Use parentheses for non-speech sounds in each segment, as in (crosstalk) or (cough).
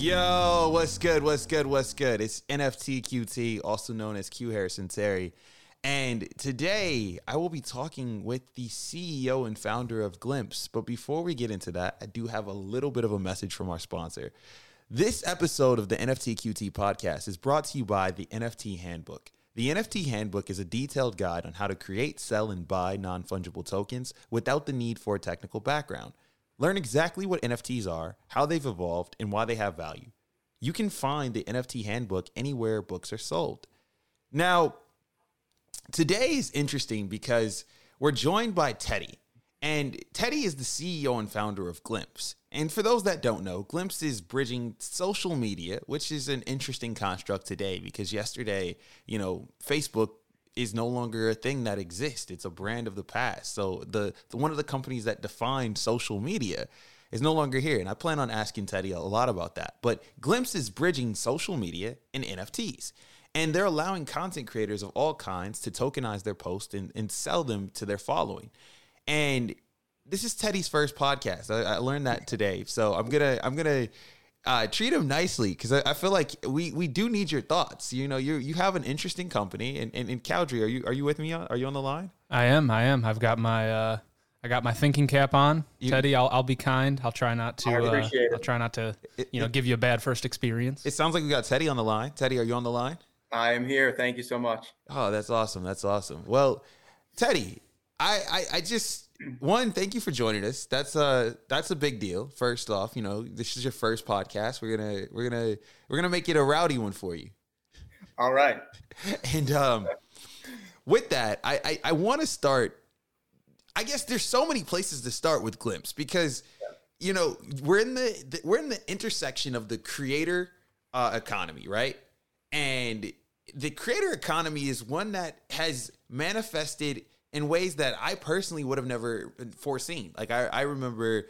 Yo, what's good? What's good? What's good? It's NFT QT, also known as QuHarrison Terry. And today I will be talking with the CEO and founder of Glimpse. But before we get into that, I do have a little bit of a message from our sponsor. This episode of the NFT QT podcast is brought to you by the NFT Handbook. The NFT Handbook is a detailed guide on how to create, sell, and buy non fungible tokens without the need for a technical background. Learn exactly what NFTs are, how they've evolved, and why they have value. You can find the NFT Handbook anywhere books are sold. Now, today is interesting because we're joined by Teddy. And Teddy is the CEO and founder of Glimpse. And for those that don't know, Glimpse is bridging social media, which is an interesting construct today because yesterday, you know, Facebook is no longer a thing that exists. It's a brand of the past. So the, the one of the companies that defined social media is no longer here. And I plan on asking Teddy a lot about that. But Glimpse is bridging social media and NFTs. And they're allowing content creators of all kinds to tokenize their posts and, and sell them to their following. And this is Teddy's first podcast. I, I learned that today. So I'm gonna I'm gonna uh, treat him nicely because I, I, feel like we we do need your thoughts. You know, you you have an interesting company, and and, and Cowdrey, are you are you with me? Are you on the line? I am. I am. I've got my uh, I got my thinking cap on. You, Teddy, I'll I'll be kind. I'll try not to. Uh, I'll try not to. You know, give you a bad first experience. It sounds like we got Teddy on the line. Teddy, are you on the line? I am here. Thank you so much. Oh, that's awesome. That's awesome. Well, Teddy, I, I, I just one, thank you for joining us. That's a that's a big deal. First off, you know, this is your first podcast. We're gonna we're gonna we're gonna make it a rowdy one for you. All right. (laughs) And um, with that, I I, I want to start. I guess there's so many places to start with Glimpse because you know we're in the, the we're in the intersection of the creator uh, economy, right? And the creator economy is one that has manifested in ways that I personally would have never foreseen. Like I, I remember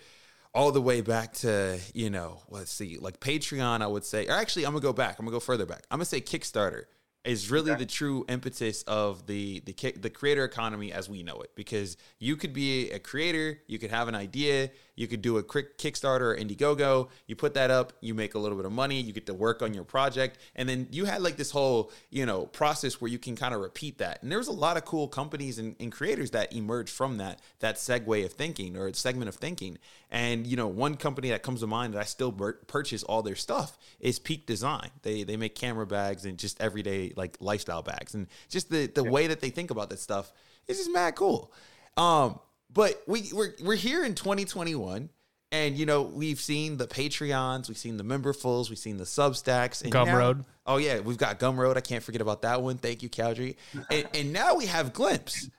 all the way back to, you know, let's see, like Patreon, I would say, or actually, I'm gonna go back. I'm gonna go further back. I'm gonna say Kickstarter is really okay. the true impetus of the the the creator economy as we know it because you could be a creator you could have an idea you could do a quick kickstarter or indiegogo you put that up you make a little bit of money you get to work on your project and then you had like this whole you know process where you can kind of repeat that and there was a lot of cool companies and, and creators that emerged from that that segue of thinking or segment of thinking and you know one company that comes to mind that i still purchase all their stuff is peak design they they make camera bags and just everyday like lifestyle bags and just the the yeah. way that they think about that stuff is just mad cool. Um, but we we're we're here in 2021. And you know we've seen the Patreons, we've seen the memberfuls, we've seen the Substacks, and Gumroad. Now, oh yeah, we've got Gumroad. I can't forget about that one. Thank you, Cowdrey. (laughs) and, and now we have Glimpse.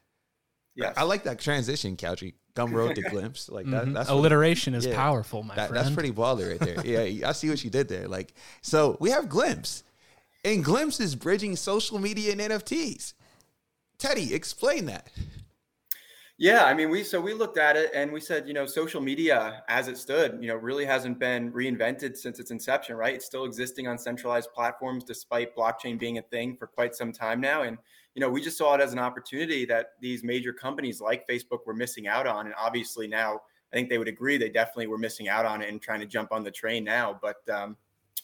Yeah, I like that transition, Cowdrey. Gumroad (laughs) to Glimpse, like that. Mm-hmm. That's alliteration what, is yeah, powerful, my that, friend. That's pretty baller right there. yeah, I see what you did there. Like, so we have Glimpse, and Glimpse is bridging social media and NFTs. Teddy, explain that. Yeah, I mean, we so we looked at it and we said, you know, social media as it stood, you know, really hasn't been reinvented since its inception, right? It's still existing on centralized platforms despite blockchain being a thing for quite some time now. And, you know, we just saw it as an opportunity that these major companies like Facebook were missing out on. And obviously now I think they would agree they definitely were missing out on it and trying to jump on the train now. But um,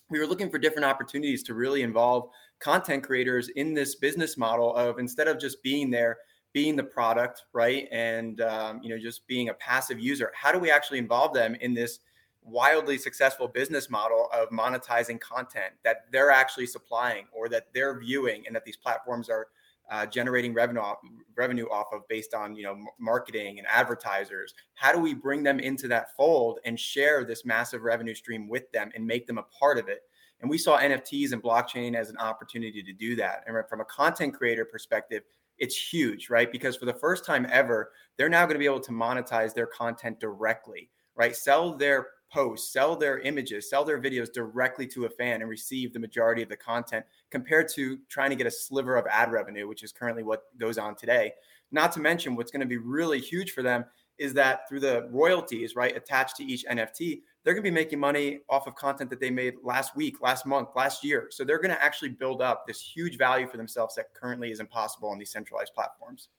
we were looking for different opportunities to really involve content creators in this business model of instead of just being there being the product right and um, you know just being a passive user how do we actually involve them in this wildly successful business model of monetizing content that they're actually supplying or that they're viewing and that these platforms are uh, generating revenue off, revenue off of based on you know marketing and advertisers. How do we bring them into that fold and share this massive revenue stream with them and make them a part of it? And we saw nfts and blockchain as an opportunity to do that. And from a content creator perspective it's huge right? Because for the first time ever they're now going to be able to monetize their content directly right? Sell their posts, sell their images, sell their videos directly to a fan and receive the majority of the content compared to trying to get a sliver of ad revenue, which is currently what goes on today. Not to mention, what's going to be really huge for them is that through the royalties, right, attached to each NFT, they're going to be making money off of content that they made last week, last month, last year. So they're going to actually build up this huge value for themselves that currently is impossible on these centralized platforms.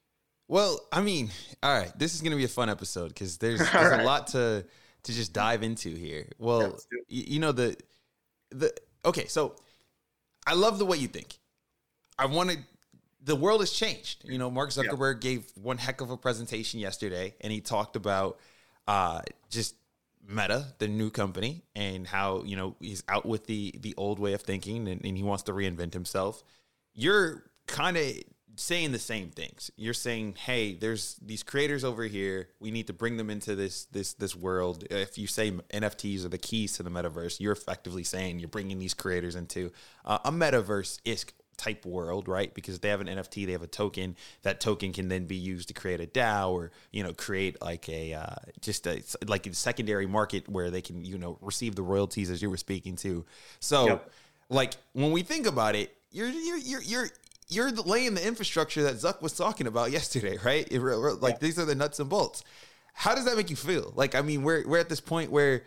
Well, I mean, all right, this is going to be a fun episode because there's, (laughs) there's right. a lot to to just dive into here. Well, you, you know the the okay, so I love the way you think. I want to. The world has changed. You know, Mark Zuckerberg yeah. gave one heck of a presentation yesterday, and he talked about uh, just Meta, the new company, and how you know he's out with the the old way of thinking, and, and he wants to reinvent himself. You're kind of saying the same things. You're saying, "Hey, there's these creators over here. We need to bring them into this this this world." If you say NFTs are the keys to the metaverse, you're effectively saying you're bringing these creators into uh, a metaverse isk type world, right? Because they have an NFT, they have a token. That token can then be used to create a DAO or you know create like a uh, just a like a secondary market where they can you know receive the royalties as you were speaking to. So, yep. like when we think about it, you're you're you're you're you're laying the infrastructure that Zuck was talking about (laughs) yesterday, right? It, like yeah. these are the nuts and bolts. How does that make you feel? Like, I mean, we're we're at this point where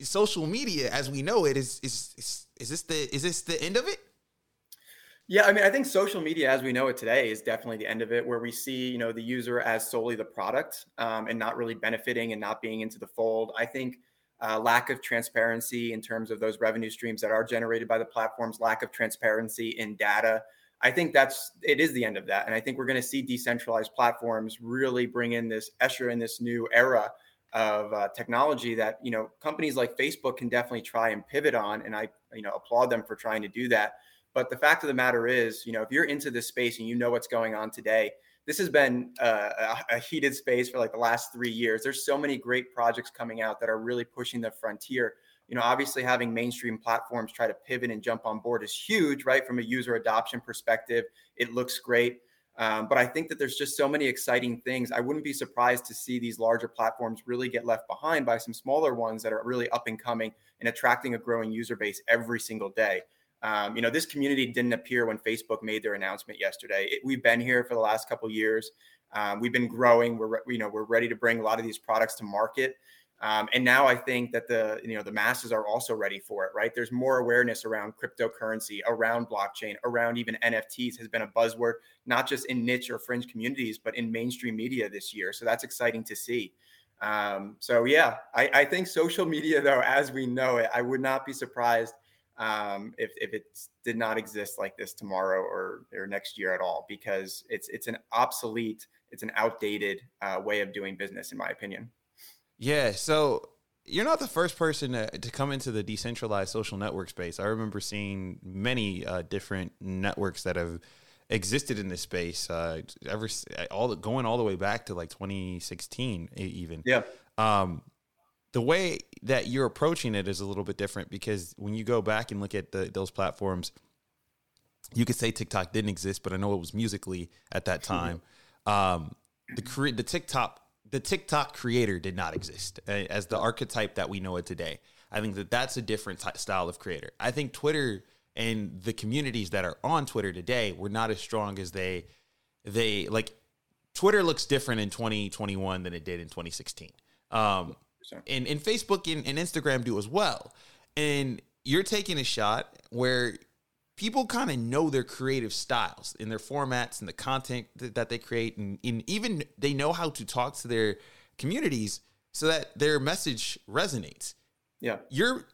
social media, as we know it, is is is, is this the is this the end of it? Yeah, I mean, I think social media, as we know it today, is definitely the end of it, where we see, you know, the user as solely the product um, and not really benefiting and not being into the fold. I think uh, lack of transparency in terms of those revenue streams that are generated by the platforms, lack of transparency in data, I think that's it is the end of that. And I think we're going to see decentralized platforms really bring in this usher in this new era of uh, technology that you know companies like Facebook can definitely try and pivot on. And I you know applaud them for trying to do that. But the fact of the matter is, you know, if you're into this space and you know what's going on today, this has been uh, a heated space for like the last three years. There's so many great projects coming out that are really pushing the frontier you know, obviously having mainstream platforms try to pivot and jump on board is huge, right? From a user adoption perspective, it looks great. Um, but I think that there's just so many exciting things. I wouldn't be surprised to see these larger platforms really get left behind by some smaller ones that are really up and coming and attracting a growing user base every single day. Um, you know, this community didn't appear when Facebook made their announcement yesterday. It, we've been here for the last couple years. Um, we've been growing. We're you know we're ready to bring a lot of these products to market. Um, and now I think that the you know the masses are also ready for it, right? There's more awareness around cryptocurrency, around blockchain, around even NFTs has been a buzzword, not just in niche or fringe communities, but in mainstream media this year. So that's exciting to see. Um, so yeah, I, I, think social media, though, as we know it, I would not be surprised um, if if it did not exist like this tomorrow or or next year at all, because it's it's an obsolete, it's an outdated uh, way of doing business, in my opinion. Yeah. So you're not the first person to, to come into the decentralized social network space. I remember seeing many uh, different networks that have existed in this space. Uh, ever all the, going all the way back to like 2016, even. Yeah. Um, the way that you're approaching it is a little bit different because when you go back and look at the, those platforms, you could say TikTok didn't exist, but I know it was Musical.ly at that (laughs) time. Um, the the TikTok the TikTok creator did not exist uh, as the archetype that we know it today. I think that that's a different t- style of creator. I think Twitter and the communities that are on Twitter today were not as strong as they they like Twitter looks different in 2021 than it did in 2016. Um, and, and Facebook and, and Instagram do as well. And you're taking a shot where people kind of know their creative styles and their formats and the content th- that they create and, and, even they know how to talk to their communities so that their message resonates. Yeah. You're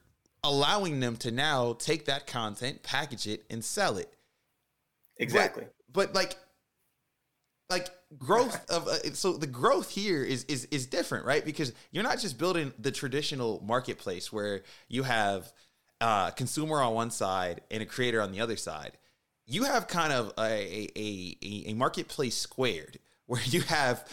allowing them to now take that content package it and sell it. Exactly. But, but like like growth (laughs) of uh, so the growth here is is is different right? Because you're not just building the traditional marketplace where you have uh, consumer on one side and a creator on the other side, you have kind of a, a, a, a marketplace squared (laughs) where you have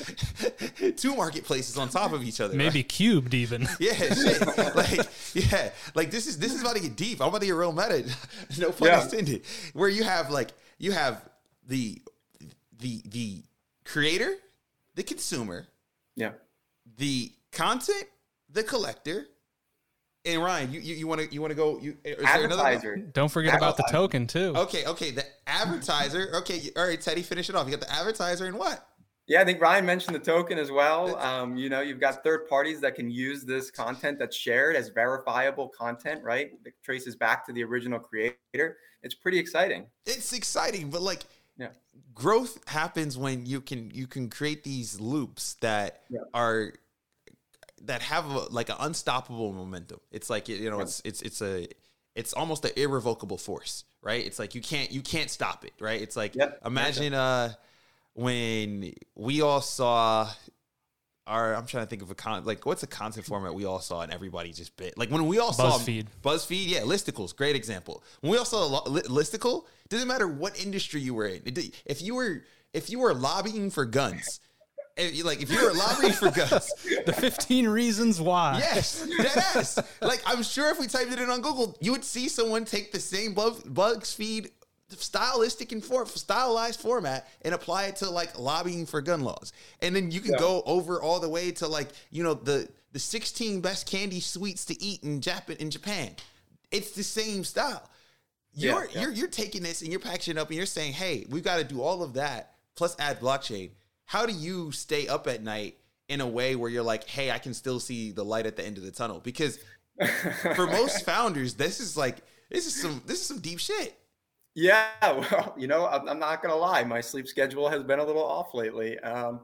(laughs) two marketplaces on top of each other. Maybe right? cubed even. (laughs) Yeah, shit. like yeah, like this is this is about to get deep. I'm about to get real meta. no pun yeah. intended. Where you have like you have the the the creator, the consumer, yeah, the content, the collector, and Ryan, you you want to you want to go? You is advertiser. Don't forget about the token too. Okay, okay, the advertiser. Okay, all right, Teddy, finish it off. You got the advertiser and what? Yeah, I think Ryan mentioned the token as well. Um, you know, you've got third parties that can use this content that's shared as verifiable content, right? It traces back to the original creator. It's pretty exciting. It's exciting, but like, yeah. growth happens when you can you can create these loops that yeah. are that have a, like an unstoppable momentum. It's like you know, it's it's it's a it's almost an irrevocable force, right? It's like you can't you can't stop it, right? It's like yep. imagine uh when we all saw our I'm trying to think of a con like what's a content format we all saw and everybody just bit like when we all BuzzFeed. saw BuzzFeed BuzzFeed, yeah listicles great example when we all saw listicle doesn't matter what industry you were in if you were if you were lobbying for guns if, like if you were lobbying for guns (laughs) the 15 reasons why yes yes like I'm sure if we typed it in on Google you would see someone take the same BuzzFeed stylistic and for, stylized format and apply it to like lobbying for gun laws. And then you can yeah. go over all the way to like, you know, the the 16 best candy sweets to eat in Japan in Japan. It's the same style. You're yeah, yeah. you're you're taking this and you're packaging it up and you're saying, "Hey, we've got to do all of that plus add blockchain." How do you stay up at night in a way where you're like, "Hey, I can still see the light at the end of the tunnel?" Because for most (laughs) founders, this is like this is some this is some deep shit. Yeah, well, (laughs) you know, I'm, I'm not going to lie. My sleep schedule has been a little off lately, um,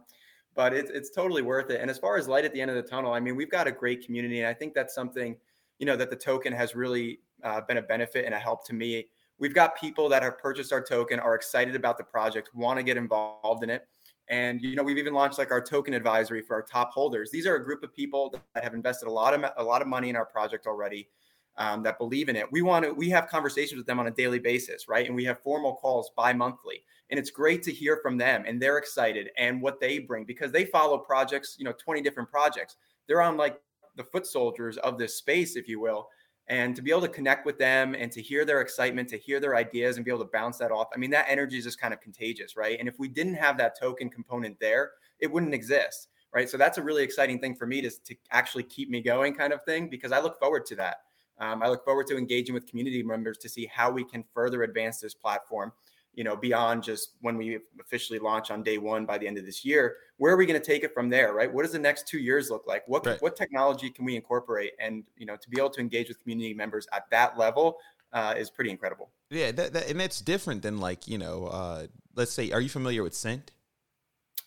but it's it's totally worth it. And as far as light at the end of the tunnel, I mean, we've got a great community, and I think that's something, you know, that the token has really uh, been a benefit and a help to me. We've got people that have purchased our token, are excited about the project, want to get involved in it. And you know, we've even launched like our token advisory for our top holders. These are a group of people that have invested a lot of a lot of money in our project already um, that believe in it. We want to we have conversations with them on a daily basis, right? And we have formal calls bi-monthly. And it's great to hear from them and they're excited and what they bring because they follow projects, you know, 20 different projects. They're on like the foot soldiers of this space, if you will. And to be able to connect with them and to hear their excitement, to hear their ideas and be able to bounce that off. I mean, that energy is just kind of contagious, right? And if we didn't have that token component there, it wouldn't exist right? So that's a really exciting thing for me to, to actually keep me going, kind of thing, because I look forward to that. Um, I look forward to engaging with community members to see how we can further advance this platform. You know, beyond just when we officially launch on day one by the end of this year, where are we going to take it from there? Right? What does the next two years look like? What right. what technology can we incorporate? And you know, to be able to engage with community members at that level uh, is pretty incredible. Yeah, that, that, and that's different than like you know, uh, let's say, are you familiar with Cent?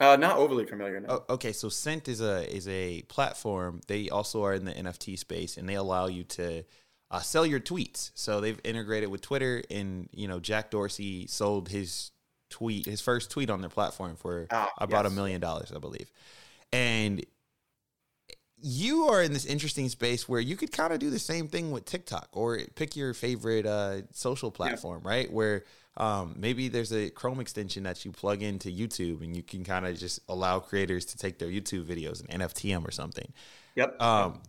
Uh, not overly familiar. No. Oh, okay, so Cent is a is a platform. They also are in the NFT space, and they allow you to uh, sell your tweets. So they've integrated with Twitter, and you know Jack Dorsey sold his tweet, his first tweet on their platform for ah, about a yes. million dollars, I believe. And you are in this interesting space where you could kind of do the same thing with TikTok or pick your favorite uh, social platform, yeah. right? Where um, maybe there's a Chrome extension that you plug into YouTube and you can kind of just allow creators to take their YouTube videos and NFT them or something. Yep. Um,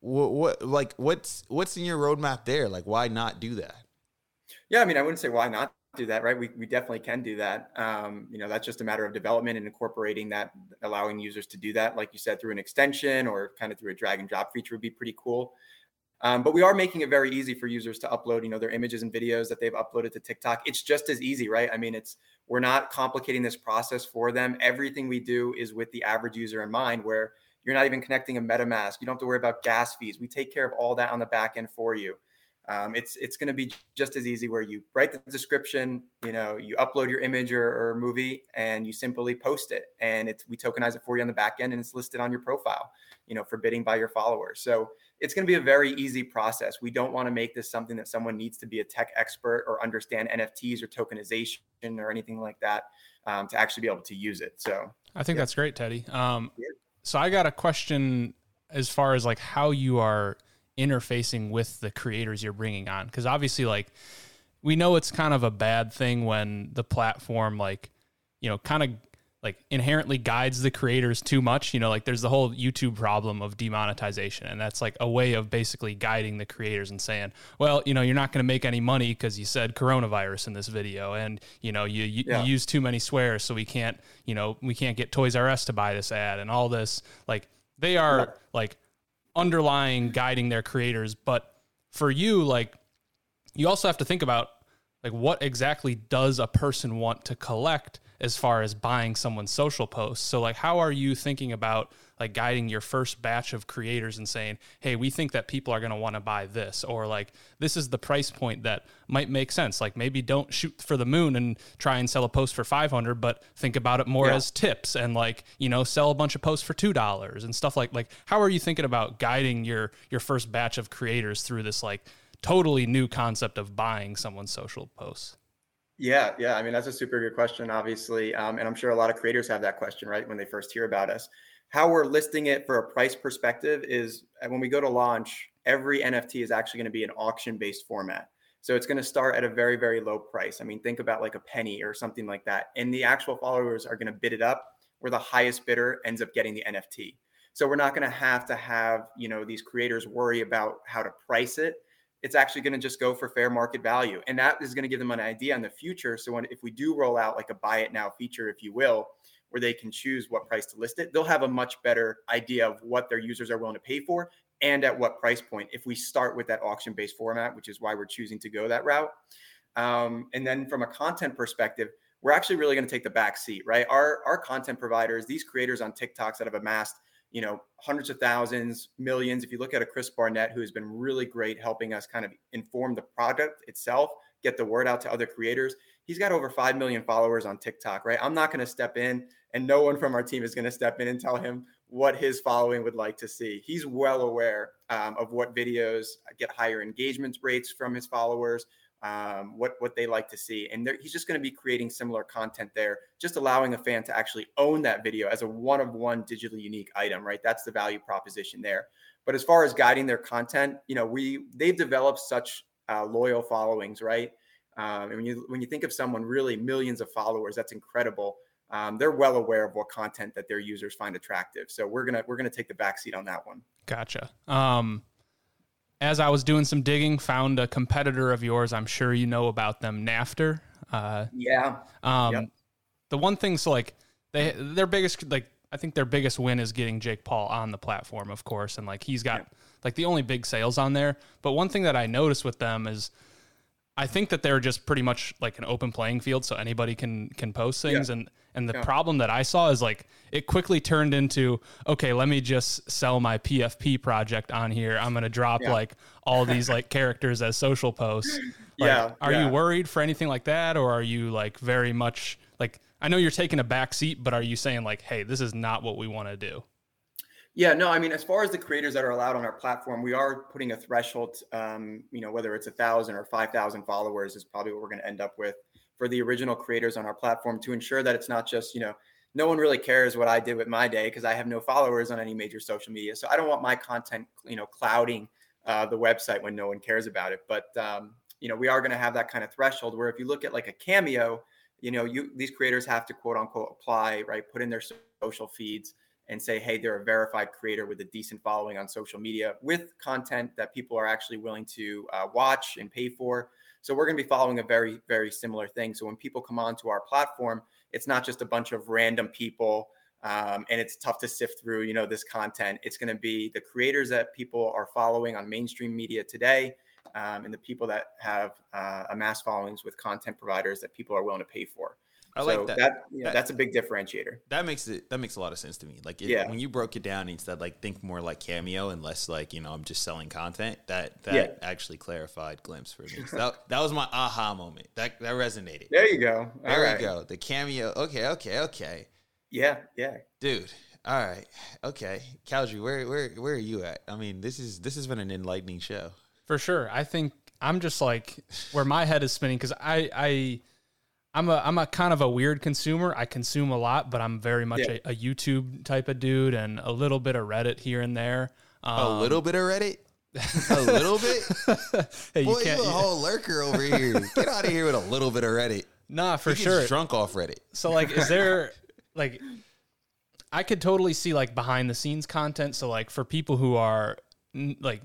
what, what like what's what's in your roadmap there? Like, why not do that? Yeah, I mean, I wouldn't say why not do that, right? We, we definitely can do that. Um, you know, that's just a matter of development and incorporating that, allowing users to do that, like you said, through an extension or kind of through a drag and drop feature would be pretty cool. Um, but we are making it very easy for users to upload, you know, their images and videos that they've uploaded to TikTok. It's just as easy, right? I mean, it's we're not complicating this process for them. Everything we do is with the average user in mind, where you're not even connecting a MetaMask. You don't have to worry about gas fees. We take care of all that on the back end for you. Um, it's it's going to be just as easy where you write the description, you know, you upload your image or, or movie, and you simply post it, and it's we tokenize it for you on the back end, and it's listed on your profile, you know, for bidding by your followers. So it's going to be a very easy process. We don't want to make this something that someone needs to be a tech expert or understand NFTs or tokenization or anything like that um, to actually be able to use it. So I think yeah. that's great, Teddy. Um, yeah. So I got a question as far as like how you are interfacing with the creators you're bringing on. Because obviously like we know it's kind of a bad thing when the platform like you know kind of like inherently guides the creators too much you know like there's the whole youtube problem of demonetization and that's like a way of basically guiding the creators and saying well you know you're not going to make any money because you said coronavirus in this video and you know you, you, yeah. you use too many swears so we can't you know we can't get toys r us to buy this ad and all this like they are yeah. like underlying guiding their creators but for you like you also have to think about like what exactly does a person want to collect as far as buying someone's social posts. So like how are you thinking about like guiding your first batch of creators and saying, "Hey, we think that people are going to want to buy this," or like this is the price point that might make sense. Like maybe don't shoot for the moon and try and sell a post for 500, but think about it more yeah. as tips and like, you know, sell a bunch of posts for $2 and stuff like like how are you thinking about guiding your your first batch of creators through this like totally new concept of buying someone's social posts? Yeah, yeah. I mean, that's a super good question, obviously. Um, and I'm sure a lot of creators have that question, right? When they first hear about us. How we're listing it for a price perspective is uh, when we go to launch, every NFT is actually going to be an auction based format. So it's going to start at a very, very low price. I mean, think about like a penny or something like that. And the actual followers are going to bid it up where the highest bidder ends up getting the NFT. So we're not going to have to have, you know, these creators worry about how to price it. It's actually going to just go for fair market value. And that is going to give them an idea in the future. So when if we do roll out like a buy it now feature, if you will, where they can choose what price to list it, they'll have a much better idea of what their users are willing to pay for and at what price point if we start with that auction based format, which is why we're choosing to go that route. Um, and then from a content perspective, we're actually really going to take the back seat, right? Our our content providers, these creators on TikToks that have amassed, you know, hundreds of thousands, millions. If you look at a Chris Barnett, who has been really great helping us kind of inform the product itself, get the word out to other creators. He's got over 5 million followers on TikTok, right? I'm not going to step in and no one from our team is going to step in and tell him what his following would like to see. He's well aware um, of what videos get higher engagement rates from his followers, um, what what they like to see, and he's just going to be creating similar content there, just allowing a fan to actually own that video as a one of one digitally unique item. Right, that's the value proposition there. But as far as guiding their content, you know, we they've developed such uh, loyal followings, right? Um, and when you when you think of someone really millions of followers, that's incredible um, they're well aware of what content that their users find attractive. So we're gonna we're gonna take the backseat on that one. Gotcha. Um, as I was doing some digging, found a competitor of yours. I'm sure you know about them, Nafter. Uh, yeah. Um, yep. The one thing, so like they their biggest like I think their biggest win is getting Jake Paul on the platform, of course, and like he's got like the only big sales on there. But one thing that I noticed with them is I think that they're just pretty much like an open playing field, so anybody can can post things. Yeah. And and the yeah. problem that I saw is like it quickly turned into okay, let me just sell my PFP project on here. I'm gonna drop yeah. like all these like (laughs) characters as social posts. Like, yeah. Are you worried for anything like that, or are you like very much like I know you're taking a back seat, but are you saying like, hey, this is not what we want to do? Yeah, no, I mean, as far as the creators that are allowed on our platform, we are putting a threshold. Um, you know, whether it's a thousand or five thousand followers is probably what we're going to end up with for the original creators on our platform to ensure that it's not just you know no one really cares what I did with my day because I have no followers on any major social media. So I don't want my content, you know, clouding uh, the website when no one cares about it. But um, you know, we are going to have that kind of threshold where if you look at like a cameo, you know, you these creators have to quote unquote apply, right? Put in their social feeds and say, hey, they're a verified creator with a decent following on social media with content that people are actually willing to uh, watch and pay for. So we're going to be following a very, very similar thing. So when people come onto our platform, it's not just a bunch of random people um, and it's tough to sift through, you know, this content. It's going to be the creators that people are following on mainstream media today um, and the people that have uh, amassed followings with content providers that people are willing to pay for. I so like that. that, you know, that. That's a big differentiator. That makes it. That makes a lot of sense to me. Like, it, yeah. when you broke it down instead, like think more like cameo and less like you know I'm just selling content. That that yeah. actually clarified glimpse for me. So that that was my aha moment. That that resonated. There you go. All there right. we go. The cameo. Okay. Okay. Okay. Yeah. Yeah. Dude. All right. Okay. Cowdrey, where where where are you at? I mean, this is this has been an enlightening show. For sure. I think I'm just like where my head is spinning because I I I'm a I'm a kind of a weird consumer. I consume a lot, but I'm very much yeah. a, a, YouTube type of dude and a little bit of Reddit here and there. Um, a little bit of Reddit. (laughs) a little bit. hey, Boy, you, you a whole lurker over here. Get out of here with a little bit of Reddit. Nah, for sure. Drunk off Reddit. So like, is there (laughs) like? I could totally see like behind the scenes content. So like for people who are like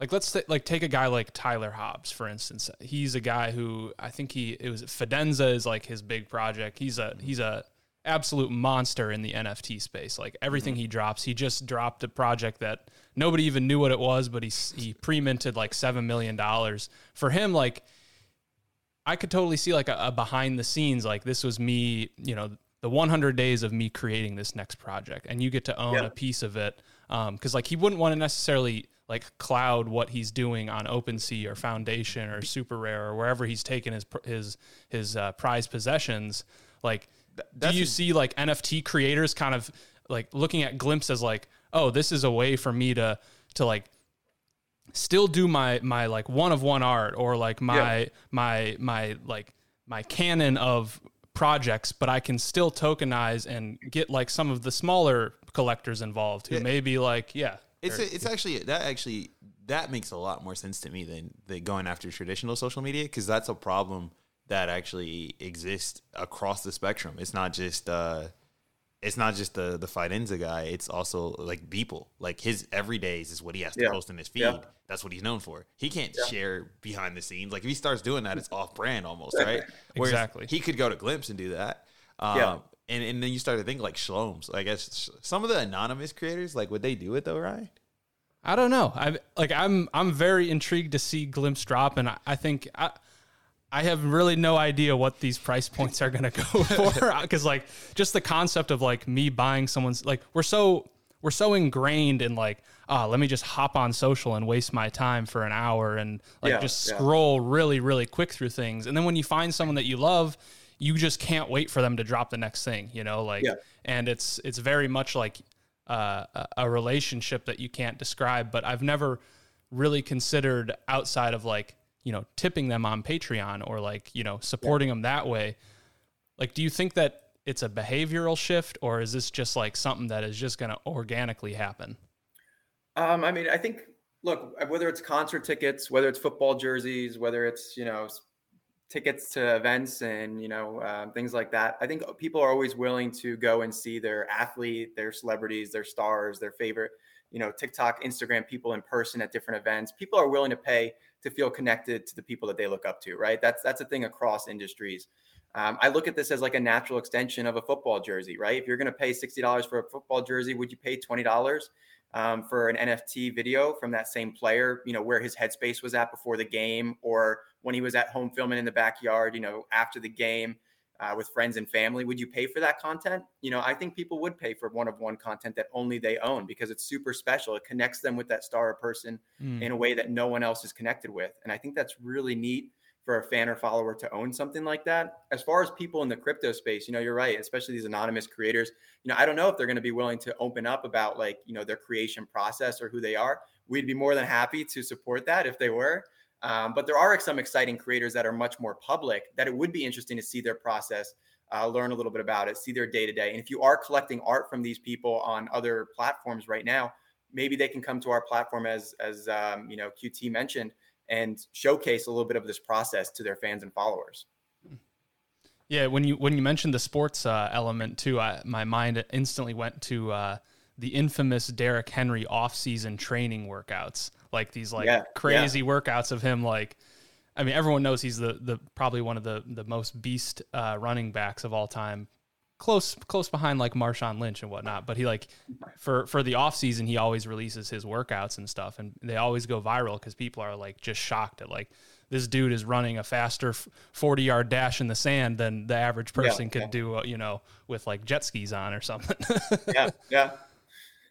like let's th- like take a guy like Tyler Hobbs for instance. He's a guy who I think he it was Fidenza is like his big project. He's a he's a absolute monster in the NFT space. Like everything mm-hmm. he drops, he just dropped a project that nobody even knew what it was, but he he pre-minted like 7 million dollars. For him like I could totally see like a, a behind the scenes like this was me, you know, the 100 days of me creating this next project and you get to own yeah. a piece of it um cuz like he wouldn't want to necessarily like cloud what he's doing on OpenSea or Foundation or SuperRare or wherever he's taken his his his uh, prized possessions. Like, That's do you see like NFT creators kind of like looking at Glimpse as like, oh, this is a way for me to to like still do my my like one of one art or like my yeah. my my like my canon of projects, but I can still tokenize and get like some of the smaller collectors involved who yeah. may be like, yeah. It's a, it's actually that actually that makes a lot more sense to me than, than going after traditional social media because that's a problem that actually exists across the spectrum. It's not just uh, it's not just the the Fidenza guy. It's also like people. Like his everydays is what he has to yeah. post in his feed. Yeah. That's what he's known for. He can't yeah. share behind the scenes. Like if he starts doing that, it's off brand almost, right? (laughs) Whereas exactly. He could go to Glimpse and do that. Um, yeah. And, and then you start to think like Shlomes. I guess some of the anonymous creators, like would they do it though, right? I don't know. I like I'm I'm very intrigued to see Glimpse drop, and I, I think I I have really no idea what these price points are going (laughs) to go for because like just the concept of like me buying someone's like we're so we're so ingrained in like ah oh, let me just hop on social and waste my time for an hour and like yeah, just scroll yeah. really really quick through things and then when you find someone that you love you just can't wait for them to drop the next thing you know like yeah. and it's it's very much like uh, a relationship that you can't describe but I've never really considered outside of like you know, tipping them on Patreon or like, you know, supporting yeah. them that way. Like, do you think that it's a behavioral shift or is this just like something that is just going to organically happen? Um, I mean, I think, look, whether it's concert tickets, whether it's football jerseys, whether it's, you know, tickets to events and, you know, uh, things like that, I think people are always willing to go and see their athlete, their celebrities, their stars, their favorite, you know, TikTok, Instagram people in person at different events. People are willing to pay to feel connected to the people that they look up to, right? That's that's a thing across industries. Um, I look at this as like a natural extension of a football jersey, right? If you're going to pay sixty dollars for a football jersey, would you pay twenty dollars um, for an NFT video from that same player? You know where his headspace was at before the game, or when he was at home filming in the backyard. You know after the game uh, with friends and family. Would you pay for that content? You know, I think people would pay for one of one content that only they own because it's super special. It connects them with that star or person mm. in a way that no one else is connected with. And I think that's really neat for a fan or follower to own something like that. As far as people in the crypto space, you know, you're right, especially these anonymous creators. You know, I don't know if they're going to be willing to open up about like, you know, their creation process or who they are. We'd be more than happy to support that if they were. Um, but there are some exciting creators that are much more public that it would be interesting to see their process, uh, learn a little bit about it, see their day to day. And if you are collecting art from these people on other platforms right now, maybe they can come to our platform as as um, you know QT mentioned and showcase a little bit of this process to their fans and followers. Yeah, when you when you mentioned the sports uh, element too, I, my mind instantly went to uh, the infamous Derrick Henry off-season training workouts like these like yeah, crazy yeah. workouts of him like I mean everyone knows he's the the probably one of the the most beast uh, running backs of all time close close behind like Marshawn Lynch and whatnot but he like for for the off season he always releases his workouts and stuff and they always go viral because people are like just shocked at like this dude is running a faster 40 yard dash in the sand than the average person yeah, could do uh, you know with like jet skis on or something. Yeah yeah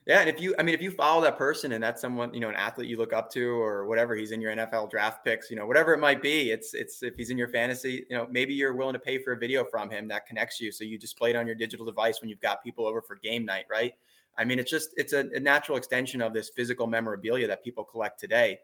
yeah, and if you, I mean, if you follow that person and that's someone, you know, an athlete you look up to or whatever, he's in your NFL draft picks, you know, whatever it might be, it's, it's, if he's in your fantasy, you know, maybe you're willing to pay for a video from him that connects you. So you display it on your digital device when you've got people over for game night, right? I mean, it's just, it's a, a natural extension of this physical memorabilia that people collect today.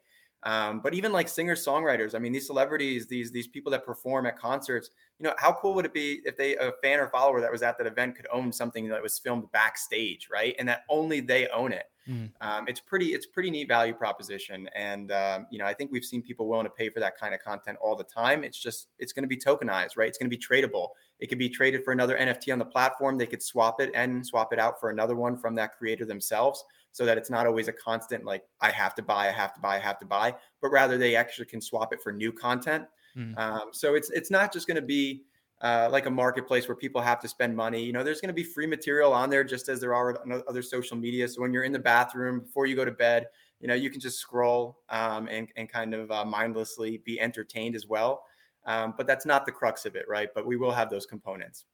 Um, but even like singers, songwriters, I mean, these celebrities, these these people that perform at concerts, you know, how cool would it be if they a fan or follower that was at that event could own something that was filmed backstage, right? And that only they own it. Mm. Um, it's pretty it's pretty neat value proposition, and um, you know, I think we've seen people willing to pay for that kind of content all the time. It's just it's going to be tokenized, right? It's going to be tradable. It could be traded for another NFT on the platform. They could swap it and swap it out for another one from that creator themselves so that it's not always a constant like I have to buy, I have to buy, I have to buy, but rather they actually can swap it for new content. Mm. Um, so it's it's not just going to be uh, like a marketplace where people have to spend money. You know, there's going to be free material on there just as there are on other social media. So when you're in the bathroom before you go to bed, you know, you can just scroll um, and and kind of uh, mindlessly be entertained as well. Um, but that's not the crux of it, right? But we will have those components.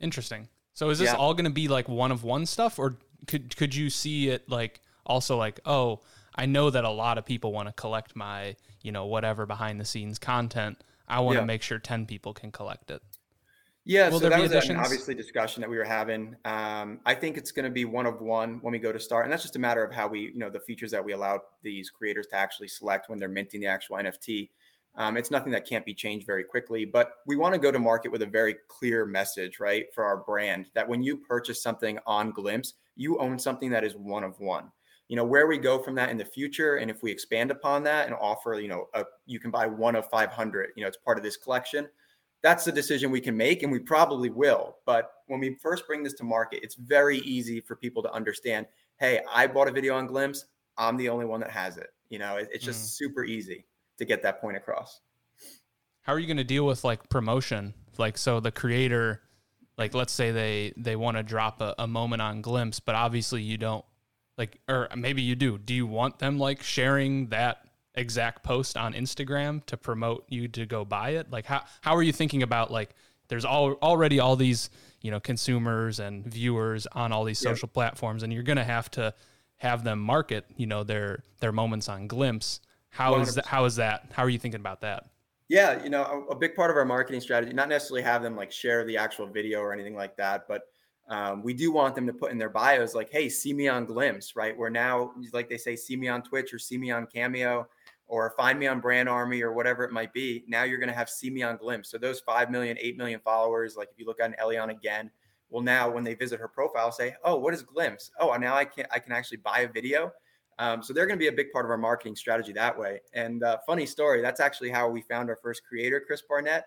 Interesting. So is this yeah. all going to be like one of one stuff, or could could you see it like also like oh I know that a lot of people want to collect my you know whatever behind the scenes content. I want to yeah. make sure ten people can collect it. Yeah, Will so that was an obviously discussion that we were having. Um, I think it's going to be one of one when we go to start, and that's just a matter of how we, you know, the features that we allow these creators to actually select when they're minting the actual NFT. Um, it's nothing that can't be changed very quickly, but we want to go to market with a very clear message, right, for our brand that when you purchase something on Glimpse, you own something that is one of one. You know where we go from that in the future, and if we expand upon that and offer, you know, a, you can buy one of 500. You know, it's part of this collection that's the decision we can make and we probably will but when we first bring this to market it's very easy for people to understand hey i bought a video on glimpse i'm the only one that has it you know it, it's just mm. super easy to get that point across how are you going to deal with like promotion like so the creator like let's say they they want to drop a, a moment on glimpse but obviously you don't like or maybe you do do you want them like sharing that exact post on Instagram to promote you to go buy it? Like how how are you thinking about like there's all already all these, you know, consumers and viewers on all these social platforms and you're going to have to have them market, you know, their their moments on Glimpse. How 100%. is that how is that? How are you thinking about that? Yeah, you know, a, a, big part of our marketing strategy, not necessarily have them like share the actual video or anything like that, but um, we do want them to put in their bios like, "Hey, see me on Glimpse," right? We're now, like they say, "See me on Twitch" or "See me on Cameo." or find me on brand army or whatever it might be now you're going to have see me on glimpse so those 5 million 8 million followers like if you look at an elion again will now when they visit her profile say oh what is glimpse oh now i can i can actually buy a video um, so they're going to be a big part of our marketing strategy that way and uh, funny story that's actually how we found our first creator chris barnett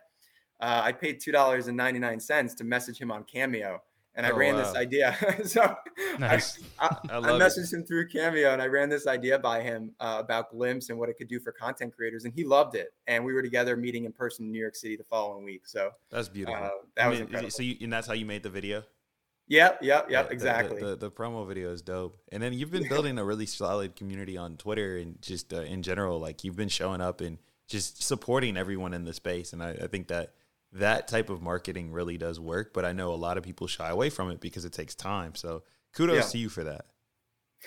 uh, i paid $2.99 to message him on cameo and I oh, ran wow. this idea. (laughs) so nice. I, I, I, I messaged it. him through Cameo and I ran this idea by him uh, about Glimpse and what it could do for content creators, and he loved it. And we were together meeting in person in New York City the following week. So that's beautiful. Uh, that was incredible. So you, and that's how you made the video. Yep, yep, yep, exactly. The, the, the, promo video is dope. And then you've been (laughs) building a really solid community on Twitter and just uh, in general. Like you've been showing up and just supporting everyone in the space. And I, I think that that type of marketing really does work, but I know a lot of people shy away from it because it takes time. So kudos yeah. to you for that.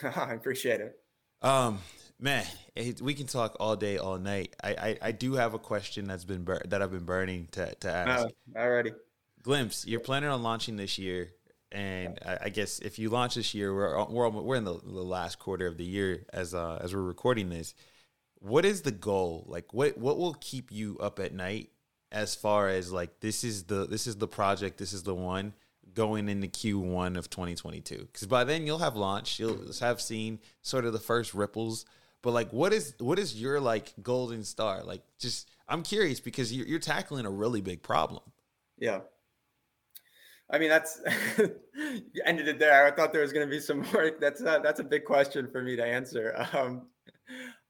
(laughs) I appreciate it. Um, man, we can talk all day, all night. I, I, I do have a question that's been bur- that I've been burning to to ask. Oh, already. Glimpse, you're planning on launching this year, and I, I guess if you launch this year, we're we're we're in the, the last quarter of the year as uh, as we're recording this. What is the goal? Like, what what will keep you up at night? as far as like this is the this is the project, this is the one going into Q1 of 2022. Because by then you'll have launched, you'll have seen sort of the first ripples. But like, what is what is your like golden star? Like, just I'm curious because you're, you're tackling a really big problem. Yeah. I mean, that's (laughs) you ended it there. I thought there was going to be some (laughs) more. That's a, that's a big question for me to answer. (laughs) Um,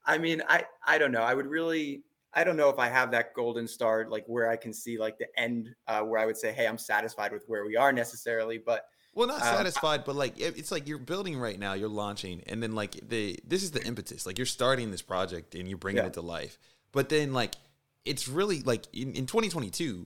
I mean, I I don't know. I would really I don't know if I have that golden star, like where I can see like the end, uh, where I would say, "Hey, I'm satisfied with where we are," necessarily. But well, not um, satisfied, but like it's like you're building right now, you're launching, and then like the this is the impetus. Like you're starting this project and you're bringing yeah. it to life, but then like it's really like in, in 2022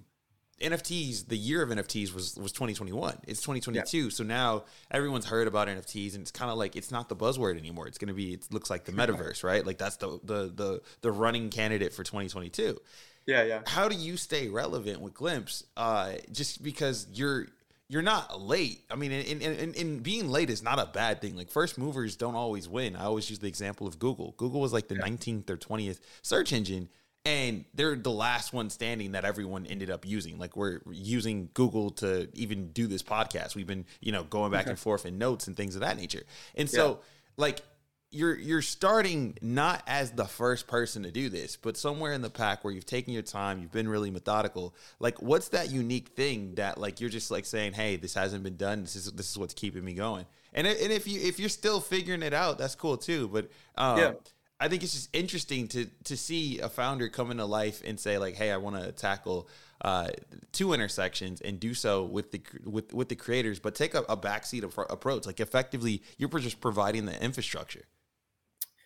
NFTs, the year of NFTs was was 2021. It's 2022. Yeah. So now everyone's heard about NFTs and it's kind of like it's not the buzzword anymore. It's going to be it looks like the metaverse, right? Like that's the the the the running candidate for 2022. Yeah, yeah. How do you stay relevant with Glimpse? Uh just because you're you're not late. I mean, in, in, in, being late is not a bad thing. Like first movers don't always win. I always use the example of Google. Google was like the yeah. 19th or 20th search engine and they're the last one standing that everyone ended up using. Like we're using Google to even do this podcast. We've been, you know, going back and forth in notes and things of that nature. And so, yeah. like you're you're starting not as the first person to do this, but somewhere in the pack where you've taken your time, you've been really methodical. Like, what's that unique thing that like you're just like saying, "Hey, this hasn't been done. This is this is what's keeping me going." And and if you if you're still figuring it out, that's cool too. But um, yeah I think it's just interesting to to see a founder come into life and say like, "Hey, I want to tackle uh, two intersections and do so with the with with the creators, but take a, a backseat approach. Like, effectively, you're just providing the infrastructure."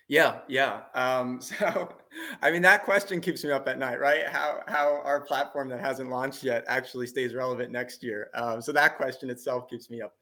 Yeah, yeah. Um, (laughs) so, I mean, that question keeps me up at night, right? How how our platform that hasn't launched yet actually stays relevant next year. Um, so that question itself keeps me up.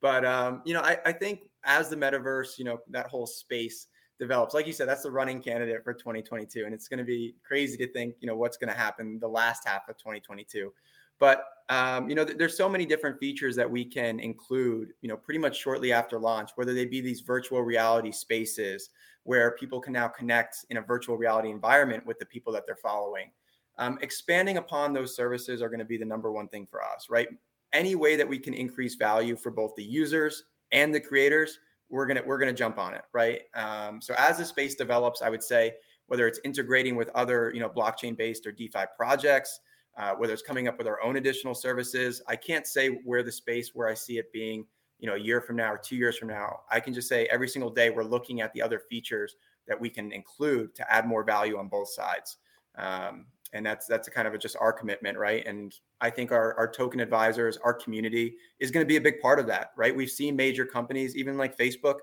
But um, you know, I, I think as the metaverse, you know, that whole space develops. Like you said, that's the running candidate for 2022, and it's going to be crazy to think, you know, what's going to happen the last half of 2022. But um, you know, th- there's so many different features that we can include, you know, pretty much shortly after launch, whether they be these virtual reality spaces where people can now connect in a virtual reality environment with the people that they're following. Um, expanding upon those services are going to be the number one thing for us, right? Any way that we can increase value for both the users and the creators, we're gonna we're gonna jump on it, right? Um, so as the space develops, I would say whether it's integrating with other you know blockchain based or DeFi projects, uh, whether it's coming up with our own additional services. I can't say where the space where I see it being, you know, a year from now or two years from now. I can just say every single day we're looking at the other features that we can include to add more value on both sides. Um, and that's that's a kind of a, just our commitment, right? And I think our our token advisors, our community is going to be a big part of that, right? We've seen major companies, even like Facebook,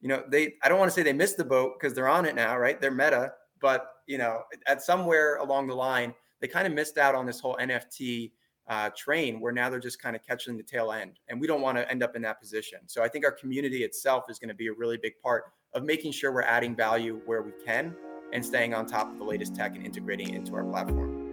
you know, they I don't want to say they missed the boat because they're on it now, right? They're Meta, but you know, at somewhere along the line they kind of missed out on this whole NFT uh, train where now they're just kind of catching the tail end. And we don't want to end up in that position. So I think our community itself is going to be a really big part of making sure we're adding value where we can and staying on top of the latest tech and integrating it into our platform.